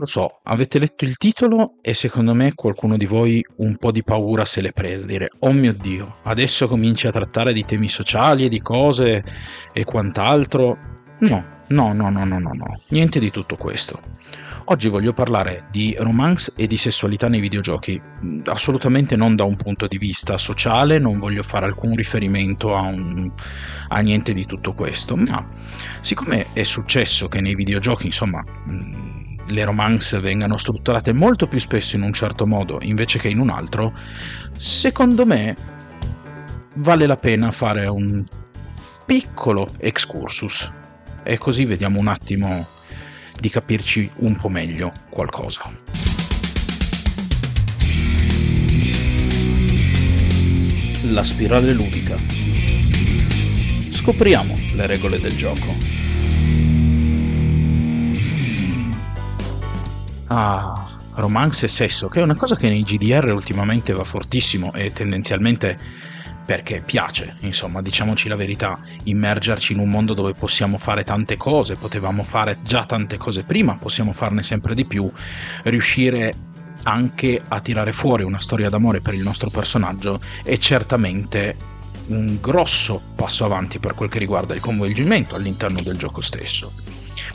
Lo so, avete letto il titolo e secondo me qualcuno di voi un po' di paura se l'è presa, dire oh mio dio, adesso cominci a trattare di temi sociali e di cose e quant'altro. No, no, no, no, no, no, no, niente di tutto questo. Oggi voglio parlare di romance e di sessualità nei videogiochi, assolutamente non da un punto di vista sociale, non voglio fare alcun riferimento a, un, a niente di tutto questo, ma siccome è successo che nei videogiochi, insomma, le romance vengano strutturate molto più spesso in un certo modo invece che in un altro, secondo me vale la pena fare un piccolo excursus e così vediamo un attimo di capirci un po' meglio qualcosa. La spirale ludica. Scopriamo le regole del gioco. Ah, romance e sesso, che è una cosa che nei GDR ultimamente va fortissimo e tendenzialmente perché piace, insomma, diciamoci la verità, immergerci in un mondo dove possiamo fare tante cose, potevamo fare già tante cose prima, possiamo farne sempre di più, riuscire anche a tirare fuori una storia d'amore per il nostro personaggio è certamente un grosso passo avanti per quel che riguarda il coinvolgimento all'interno del gioco stesso.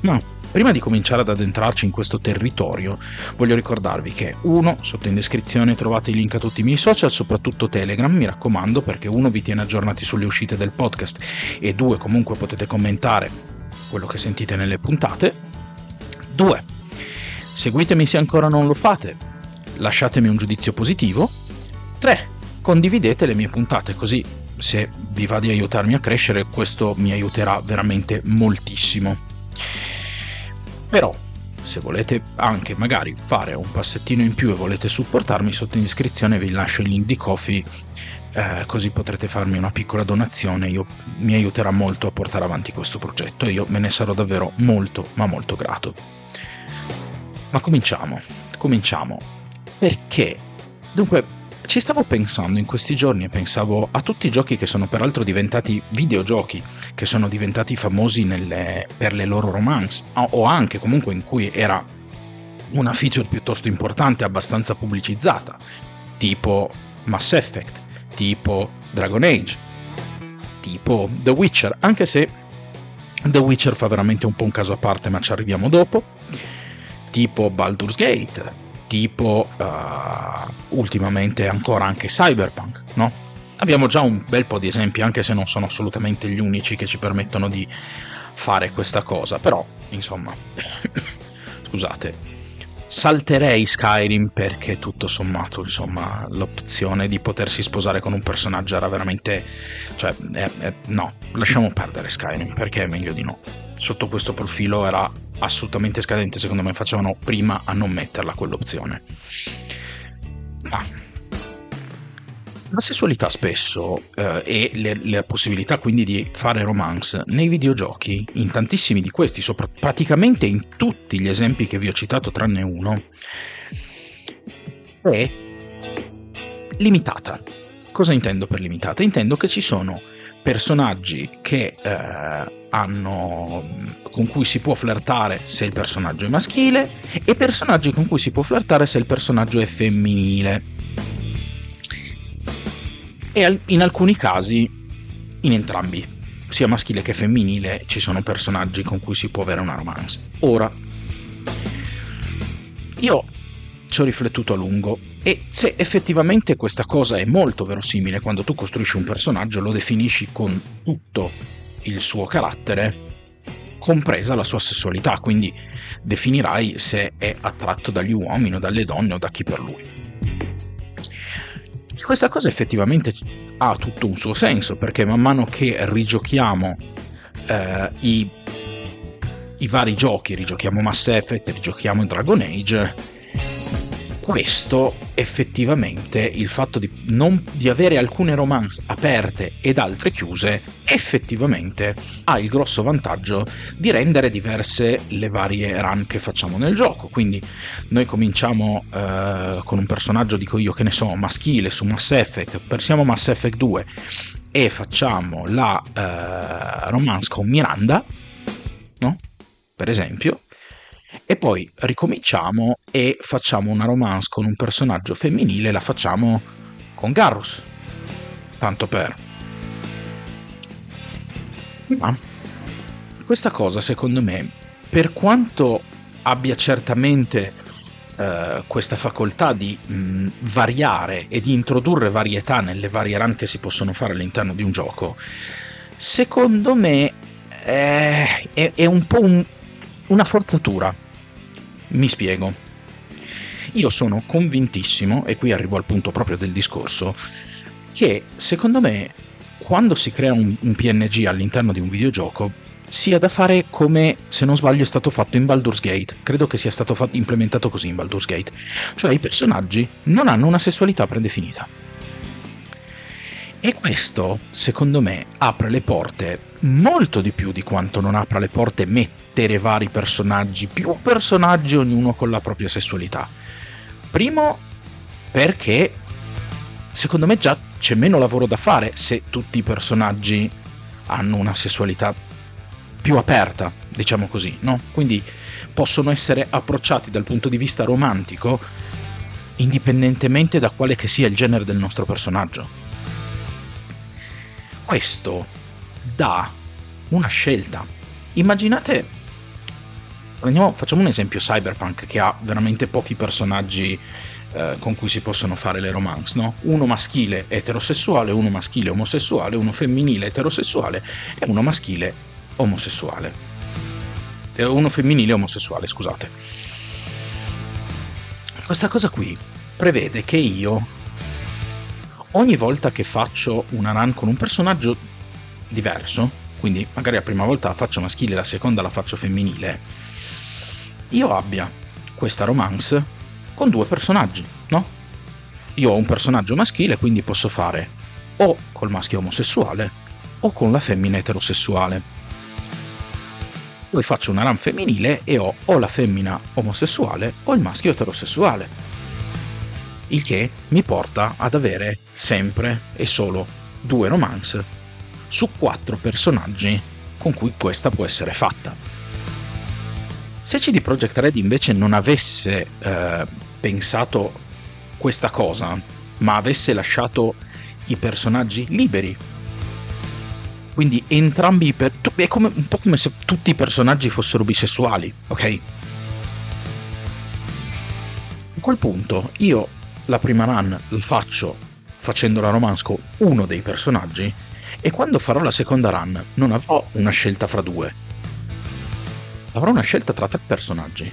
Ma Prima di cominciare ad addentrarci in questo territorio, voglio ricordarvi che uno, sotto in descrizione trovate il link a tutti i miei social, soprattutto Telegram, mi raccomando, perché uno vi tiene aggiornati sulle uscite del podcast e due, comunque potete commentare quello che sentite nelle puntate. Due, seguitemi se ancora non lo fate, lasciatemi un giudizio positivo. Tre, condividete le mie puntate così se vi va di aiutarmi a crescere questo mi aiuterà veramente moltissimo. Però se volete anche magari fare un passettino in più e volete supportarmi sotto in descrizione vi lascio il link di Kofi eh, così potrete farmi una piccola donazione. Io, mi aiuterà molto a portare avanti questo progetto e io me ne sarò davvero molto ma molto grato. Ma cominciamo cominciamo. Perché? Dunque ci stavo pensando in questi giorni e pensavo a tutti i giochi che sono peraltro diventati videogiochi, che sono diventati famosi nelle, per le loro romance, o anche comunque in cui era una feature piuttosto importante, abbastanza pubblicizzata, tipo Mass Effect, tipo Dragon Age, tipo The Witcher, anche se The Witcher fa veramente un po' un caso a parte, ma ci arriviamo dopo, tipo Baldur's Gate, tipo uh, ultimamente ancora anche Cyberpunk, no? Abbiamo già un bel po' di esempi, anche se non sono assolutamente gli unici che ci permettono di fare questa cosa, però insomma, scusate, salterei Skyrim perché tutto sommato, insomma, l'opzione di potersi sposare con un personaggio era veramente, cioè, eh, eh, no, lasciamo perdere Skyrim perché è meglio di no. Sotto questo profilo era assolutamente scadente, secondo me facevano prima a non metterla quell'opzione. Ma la sessualità spesso eh, e le, le, possibilità quindi di fare romance nei videogiochi, in tantissimi di questi, sopra, praticamente in tutti gli esempi che vi ho citato tranne uno, è limitata. Cosa intendo per limitata? Intendo che ci sono personaggi che eh, hanno, con cui si può flirtare se il personaggio è maschile e personaggi con cui si può flirtare se il personaggio è femminile. E in alcuni casi, in entrambi, sia maschile che femminile, ci sono personaggi con cui si può avere una romance. Ora, io ci ho riflettuto a lungo e se effettivamente questa cosa è molto verosimile quando tu costruisci un personaggio, lo definisci con tutto il suo carattere, compresa la sua sessualità, quindi definirai se è attratto dagli uomini o dalle donne o da chi per lui. Questa cosa effettivamente ha tutto un suo senso, perché man mano che rigiochiamo eh, i, i vari giochi, rigiochiamo Mass Effect, rigiochiamo Dragon Age, questo effettivamente il fatto di, non, di avere alcune romance aperte ed altre chiuse effettivamente ha il grosso vantaggio di rendere diverse le varie run che facciamo nel gioco quindi noi cominciamo eh, con un personaggio dico io che ne so maschile su Mass Effect persiamo Mass Effect 2 e facciamo la eh, romance con Miranda no? per esempio e poi ricominciamo e facciamo una romance con un personaggio femminile, la facciamo con Garrus. Tanto per. Ma questa cosa, secondo me, per quanto abbia certamente eh, questa facoltà di mh, variare e di introdurre varietà nelle varie run che si possono fare all'interno di un gioco, secondo me è, è, è un po' un, una forzatura. Mi spiego. Io sono convintissimo, e qui arrivo al punto proprio del discorso, che secondo me quando si crea un, un PNG all'interno di un videogioco sia da fare come, se non sbaglio, è stato fatto in Baldur's Gate. Credo che sia stato fatto, implementato così in Baldur's Gate. Cioè i personaggi non hanno una sessualità predefinita. E questo, secondo me, apre le porte molto di più di quanto non apra le porte mettere vari personaggi, più personaggi ognuno con la propria sessualità. Primo, perché secondo me già c'è meno lavoro da fare se tutti i personaggi hanno una sessualità più aperta, diciamo così, no? Quindi possono essere approcciati dal punto di vista romantico indipendentemente da quale che sia il genere del nostro personaggio. Questo dà una scelta. Immaginate, prendiamo, facciamo un esempio cyberpunk che ha veramente pochi personaggi eh, con cui si possono fare le romance, no? Uno maschile eterosessuale, uno maschile omosessuale, uno femminile eterosessuale e uno maschile omosessuale. Eh, uno femminile omosessuale, scusate. Questa cosa qui prevede che io ogni volta che faccio una run con un personaggio diverso, quindi magari la prima volta la faccio maschile, la seconda la faccio femminile, io abbia questa romance con due personaggi, no? Io ho un personaggio maschile, quindi posso fare o col maschio omosessuale o con la femmina eterosessuale. Poi faccio una run femminile e ho o la femmina omosessuale o il maschio eterosessuale il che mi porta ad avere sempre e solo due romance su quattro personaggi con cui questa può essere fatta. Se CD Projekt Red invece non avesse eh, pensato questa cosa, ma avesse lasciato i personaggi liberi, quindi entrambi per, è come, un po' come se tutti i personaggi fossero bisessuali, ok? A quel punto io la prima run la faccio facendo la romance con uno dei personaggi e quando farò la seconda run non avrò una scelta fra due. Avrò una scelta tra tre personaggi.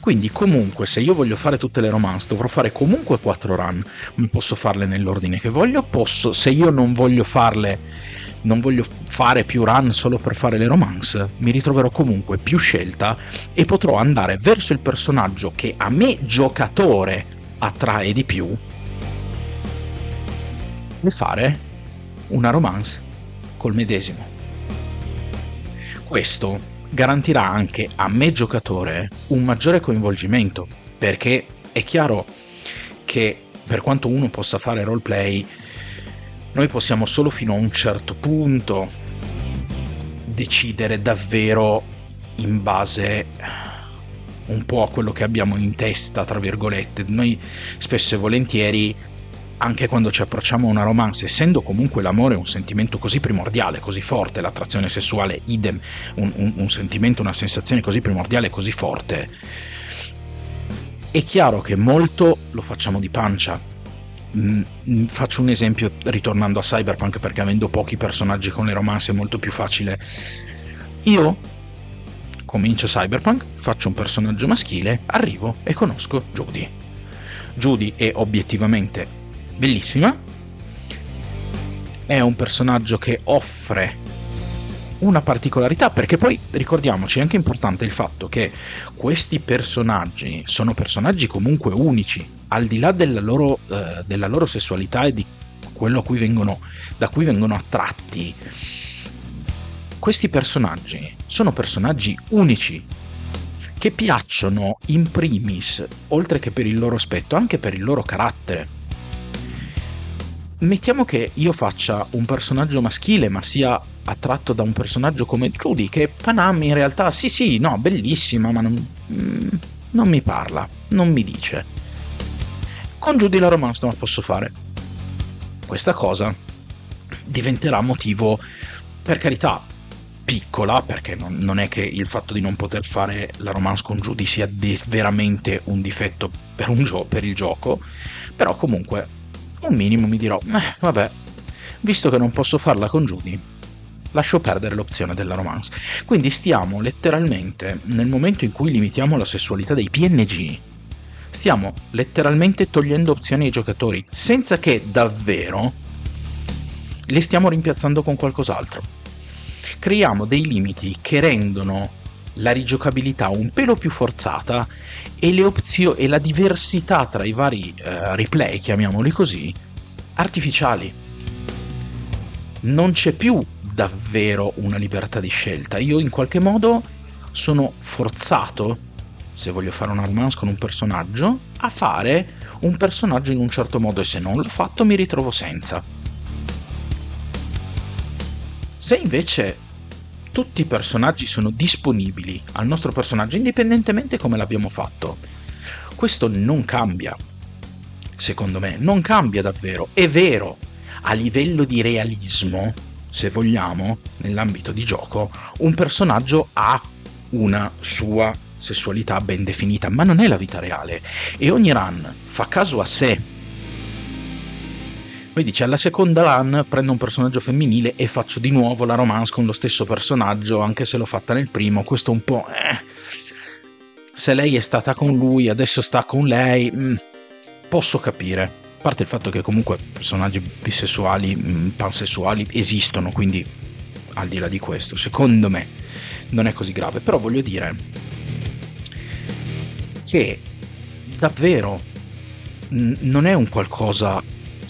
Quindi comunque se io voglio fare tutte le romance dovrò fare comunque quattro run, posso farle nell'ordine che voglio, posso se io non voglio farle non voglio fare più run solo per fare le romance, mi ritroverò comunque più scelta e potrò andare verso il personaggio che a me giocatore attrae di più e fare una romance col medesimo. Questo garantirà anche a me giocatore un maggiore coinvolgimento, perché è chiaro che per quanto uno possa fare roleplay, noi possiamo solo fino a un certo punto decidere davvero in base un po' a quello che abbiamo in testa, tra virgolette. Noi spesso e volentieri, anche quando ci approcciamo a una romance, essendo comunque l'amore un sentimento così primordiale, così forte, l'attrazione sessuale, idem, un, un, un sentimento, una sensazione così primordiale, così forte, è chiaro che molto lo facciamo di pancia. Mm, mm, faccio un esempio ritornando a Cyberpunk perché avendo pochi personaggi con le romanze è molto più facile. Io comincio Cyberpunk, faccio un personaggio maschile, arrivo e conosco Judy. Judy è obiettivamente bellissima, è un personaggio che offre una particolarità perché poi ricordiamoci è anche importante il fatto che questi personaggi sono personaggi comunque unici al di là della loro, eh, della loro sessualità e di quello cui vengono, da cui vengono attratti questi personaggi sono personaggi unici che piacciono in primis, oltre che per il loro aspetto, anche per il loro carattere. Mettiamo che io faccia un personaggio maschile, ma sia attratto da un personaggio come Judy, che Panam in realtà sì sì, no, bellissima, ma non, mm, non mi parla, non mi dice. Con Judy la romance non la posso fare. Questa cosa diventerà motivo, per carità, piccola, perché non, non, è che il fatto di non poter fare la romance con Judy sia de- veramente un difetto per, un gio- per il gioco, però comunque un minimo mi dirò, eh, vabbè, visto che non posso farla con Judy, lascio perdere l'opzione della romance. Quindi stiamo letteralmente, nel momento in cui limitiamo la sessualità dei PNG, stiamo letteralmente togliendo opzioni ai giocatori, senza che davvero le stiamo rimpiazzando con qualcos'altro. Creiamo dei limiti che rendono la rigiocabilità un pelo più forzata e, le opzio- e la diversità tra i vari eh, replay, chiamiamoli così, artificiali. Non c'è più davvero una libertà di scelta. Io in qualche modo sono forzato, se voglio fare una romance con un personaggio, a fare un personaggio in un certo modo e se non l'ho fatto mi ritrovo senza. Se invece tutti i personaggi sono disponibili al nostro personaggio indipendentemente come l'abbiamo fatto, questo non cambia. Secondo me, non cambia davvero. È vero, a livello di realismo, se vogliamo, nell'ambito di gioco, un personaggio ha una sua sessualità ben definita, ma non è la vita reale. E ogni run fa caso a sé. Poi dice, alla seconda run prendo un personaggio femminile e faccio di nuovo la romance con lo stesso personaggio, anche se l'ho fatta nel primo. Questo un po'... Eh. Se lei è stata con lui, adesso sta con lei, mh, mm, posso capire a parte il fatto che comunque personaggi bisessuali, mm, pansessuali esistono, quindi al di là di questo, secondo me non è così grave. Però voglio dire che davvero non è un qualcosa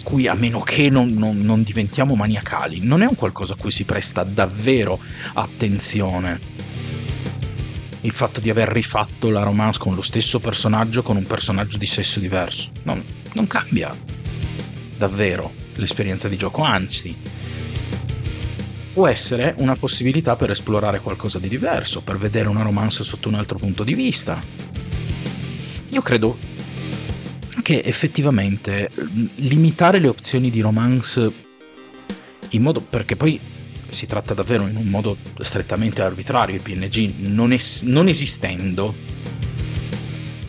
cui, a meno che non, non, non diventiamo maniacali, non è un qualcosa a cui si presta davvero attenzione il fatto di aver rifatto la romance con lo stesso personaggio con un personaggio di sesso diverso. Non, non cambia davvero l'esperienza di gioco, anzi può essere una possibilità per esplorare qualcosa di diverso, per vedere una romance sotto un altro punto di vista. Io credo che effettivamente limitare le opzioni di romance in modo perché poi si tratta davvero in un modo strettamente arbitrario, i PNG non, es- non esistendo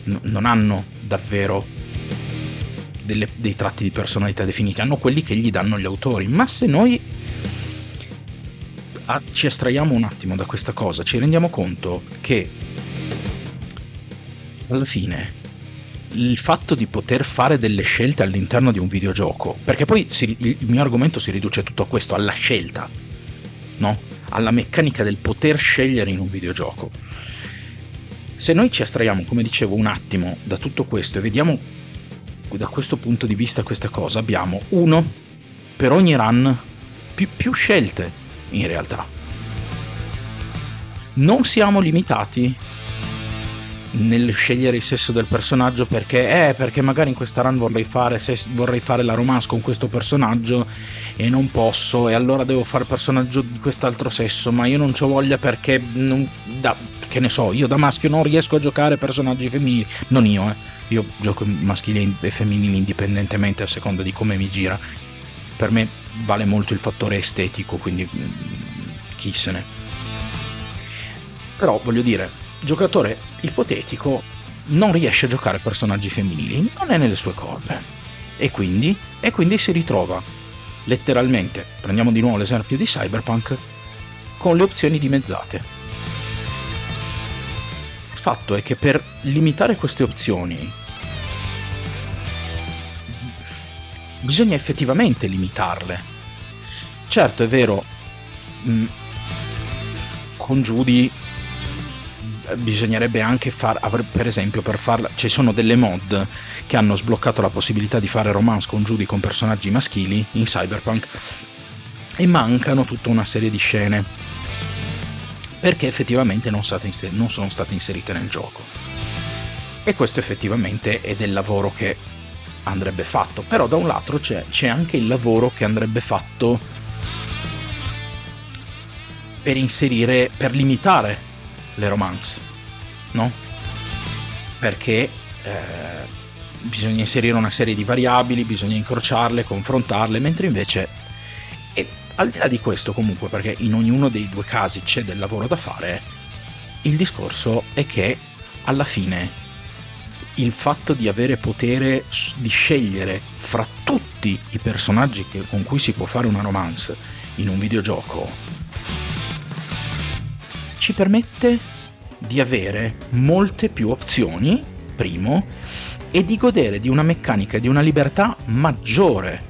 n- non hanno davvero delle, dei tratti di personalità definiti, hanno quelli che gli danno gli autori, ma se noi a- ci astraiamo un attimo da questa cosa, ci rendiamo conto che alla fine il fatto di poter fare delle scelte all'interno di un videogioco, perché poi si, il mio argomento si riduce tutto a questo, alla scelta, no? alla meccanica del poter scegliere in un videogioco. Se noi ci astraiamo, come dicevo, un attimo da tutto questo e vediamo da questo punto di vista questa cosa, abbiamo uno per ogni run più, più scelte in realtà. Non siamo limitati nel scegliere il sesso del personaggio perché eh, perché magari in questa run vorrei fare, se, vorrei fare la romance con questo personaggio e non posso e allora devo fare personaggio di quest'altro sesso ma io non ho voglia perché non, da, che ne so io da maschio non riesco a giocare personaggi femminili non io eh. Io gioco maschili e femminili indipendentemente a seconda di come mi gira. Per me vale molto il fattore estetico quindi mm, chi se ne. Però voglio dire giocatore ipotetico non riesce a giocare personaggi femminili, non è nelle sue corde. E quindi, e quindi si ritrova letteralmente, prendiamo di nuovo l'esempio di Cyberpunk, con le opzioni dimezzate. Il fatto è che per limitare queste opzioni bisogna effettivamente limitarle. Certo, è vero, mh, mm, con Judy bisognerebbe anche far, per esempio, per farla, ci sono delle mod che hanno sbloccato la possibilità di fare romance con Judy con personaggi maschili in Cyberpunk e mancano tutta una serie di scene perché effettivamente non, inser- non sono state inserite nel gioco. E questo effettivamente è del lavoro che andrebbe fatto, però da un lato c'è, c'è anche il lavoro che andrebbe fatto per inserire, per limitare le romance, no? Perché eh, bisogna inserire una serie di variabili, bisogna incrociarle, confrontarle, mentre invece, e al di là di questo comunque, perché in ognuno dei due casi c'è del lavoro da fare, il discorso è che alla fine il fatto di avere potere di scegliere fra tutti i personaggi che, con cui si può fare una romance in un videogioco ci permette di avere molte più opzioni, primo, e di godere di una meccanica e di una libertà maggiore,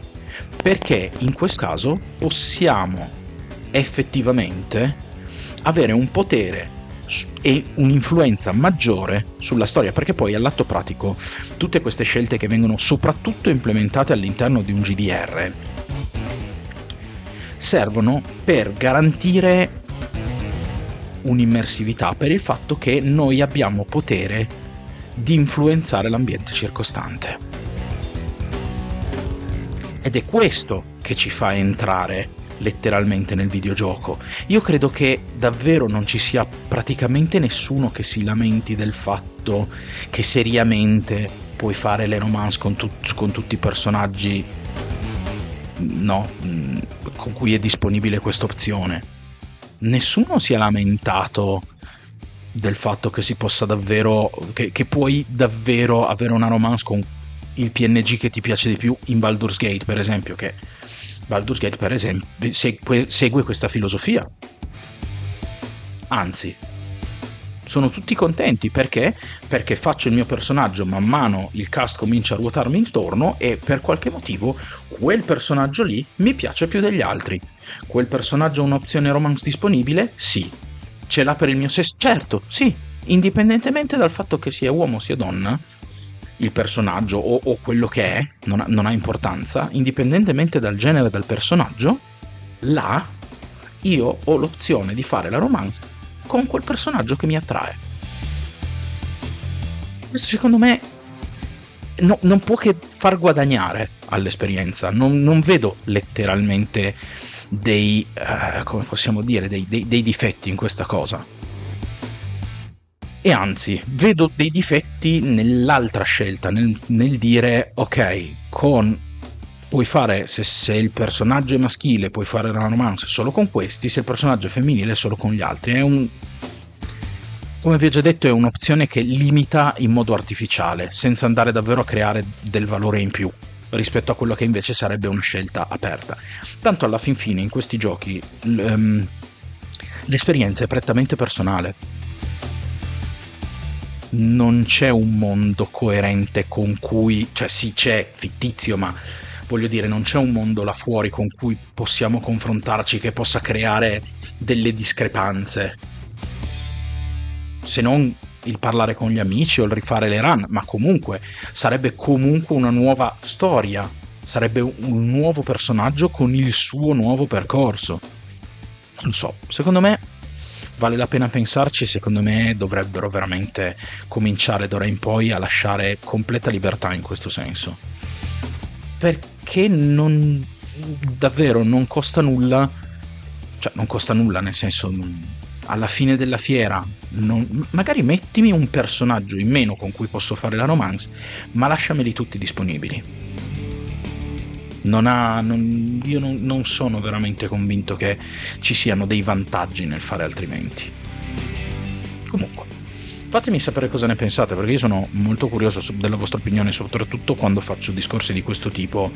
perché in questo caso possiamo effettivamente avere un potere e un'influenza maggiore sulla storia, perché poi all'atto pratico tutte queste scelte che vengono soprattutto implementate all'interno di un GDR servono per garantire un'immersività per il fatto che noi abbiamo potere di influenzare l'ambiente circostante. Ed è questo che ci fa entrare letteralmente nel videogioco. Io credo che davvero non ci sia praticamente nessuno che si lamenti del fatto che seriamente puoi fare le romance con, tut- con tutti i personaggi no, mm, con cui è disponibile questa opzione. Nessuno si è lamentato del fatto che si possa davvero che, che puoi davvero avere una romance con il PNG che ti piace di più in Baldur's Gate per esempio che Baldur's Gate, per esempio, segue, segue questa filosofia. Anzi, sono tutti contenti perché? Perché faccio il mio personaggio man mano il cast comincia a ruotarmi intorno e per qualche motivo quel personaggio lì mi piace più degli altri. Quel personaggio ha un'opzione romance disponibile? Sì. Ce l'ha per il mio sesso? Certo, sì. Indipendentemente dal fatto che sia uomo o sia donna, il personaggio o, o quello che è, non ha, non ha importanza, indipendentemente dal genere del personaggio, là io ho l'opzione di fare la romance con quel personaggio che mi attrae. Questo secondo me no, non può che far guadagnare all'esperienza. Non, non vedo letteralmente dei, uh, come possiamo dire, dei, dei, dei difetti in questa cosa e anzi vedo dei difetti nell'altra scelta, nel, nel dire ok, con puoi fare se, se, il personaggio è maschile puoi fare una romance solo con questi, se il personaggio è femminile solo con gli altri. È un come vi ho già detto, è un'opzione che limita in modo artificiale, senza andare davvero a creare del valore in più rispetto a quello che invece sarebbe una scelta aperta. Tanto alla fin fine in questi giochi um, l'esperienza è prettamente personale non c'è un mondo coerente con cui, cioè sì c'è fittizio, ma voglio dire non c'è un mondo là fuori con cui possiamo confrontarci che possa creare delle discrepanze. Se non il parlare con gli amici o il rifare le run, ma comunque sarebbe comunque una nuova storia, sarebbe un nuovo personaggio con il suo nuovo percorso. Non so, secondo me vale la pena pensarci, secondo me dovrebbero veramente cominciare d'ora in poi a lasciare completa libertà in questo senso. Perché non davvero non costa nulla, cioè non costa nulla nel senso alla fine della fiera non, magari mettimi un personaggio in meno con cui posso fare la romance, ma lasciameli tutti disponibili non ha, non, io non, non sono veramente convinto che ci siano dei vantaggi nel fare altrimenti. Comunque, fatemi sapere cosa ne pensate perché io sono molto curioso della vostra opinione soprattutto quando faccio discorsi di questo tipo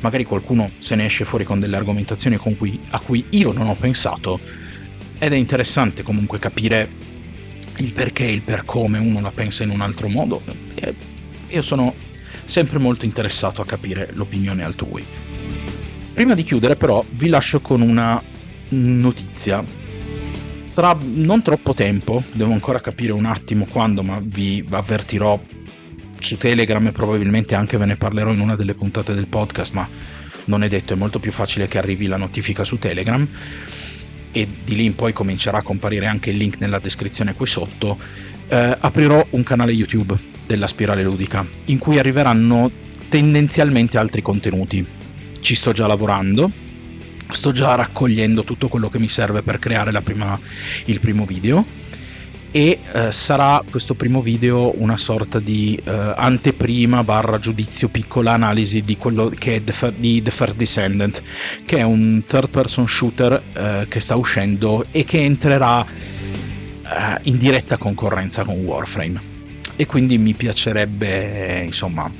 magari qualcuno se ne esce fuori con delle argomentazioni con cui, a cui io non ho pensato ed è interessante comunque capire il perché il per come uno la pensa in un altro modo e io sono sempre molto interessato a capire l'opinione altrui. Prima di chiudere però vi lascio con una notizia. Tra non troppo tempo, devo ancora capire un attimo quando, ma vi avvertirò su Telegram e probabilmente anche ve ne parlerò in una delle puntate del podcast, ma non è detto, è molto più facile che arrivi la notifica su Telegram e di lì in poi comincerà a comparire anche il link nella descrizione qui sotto. Eh, aprirò un canale YouTube della spirale ludica, in cui arriveranno tendenzialmente altri contenuti. Ci sto già lavorando, sto già raccogliendo tutto quello che mi serve per creare prima, il primo video. E eh, sarà questo primo video una sorta di eh, anteprima barra giudizio piccola analisi di quello che è The, di The First Descendant che è un third person shooter eh, che sta uscendo e che entrerà eh, in diretta concorrenza con Warframe. E quindi mi piacerebbe insomma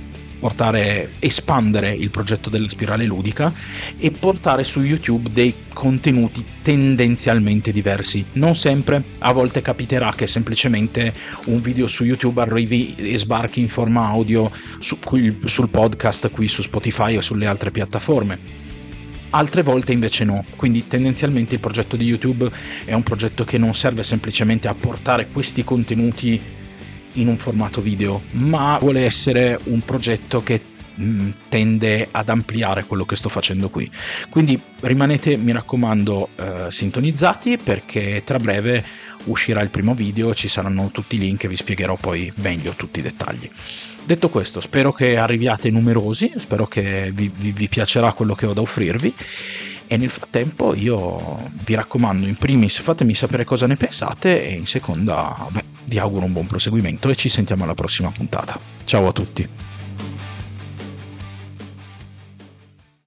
portare, espandere il progetto della spirale ludica e portare su YouTube dei contenuti tendenzialmente diversi. Non sempre, a volte capiterà che semplicemente un video su YouTube arrivi e sbarchi in forma audio su, sul podcast qui su Spotify o sulle altre piattaforme altre volte invece no. Quindi tendenzialmente il progetto di YouTube è un progetto che non serve semplicemente a portare questi contenuti in un formato video, ma vuole essere un progetto che mm, tende ad ampliare quello che sto facendo qui. Quindi rimanete, mi raccomando, eh, sintonizzati perché tra breve uscirà il primo video, ci saranno tutti i link e vi spiegherò poi meglio tutti i dettagli. Detto questo, spero che arriviate numerosi, spero che vi, vi, vi piacerà quello che ho da offrirvi e nel frattempo io vi raccomando in primis fatemi sapere cosa ne pensate e in seconda beh, vi auguro un buon proseguimento e ci sentiamo alla prossima puntata. Ciao a tutti.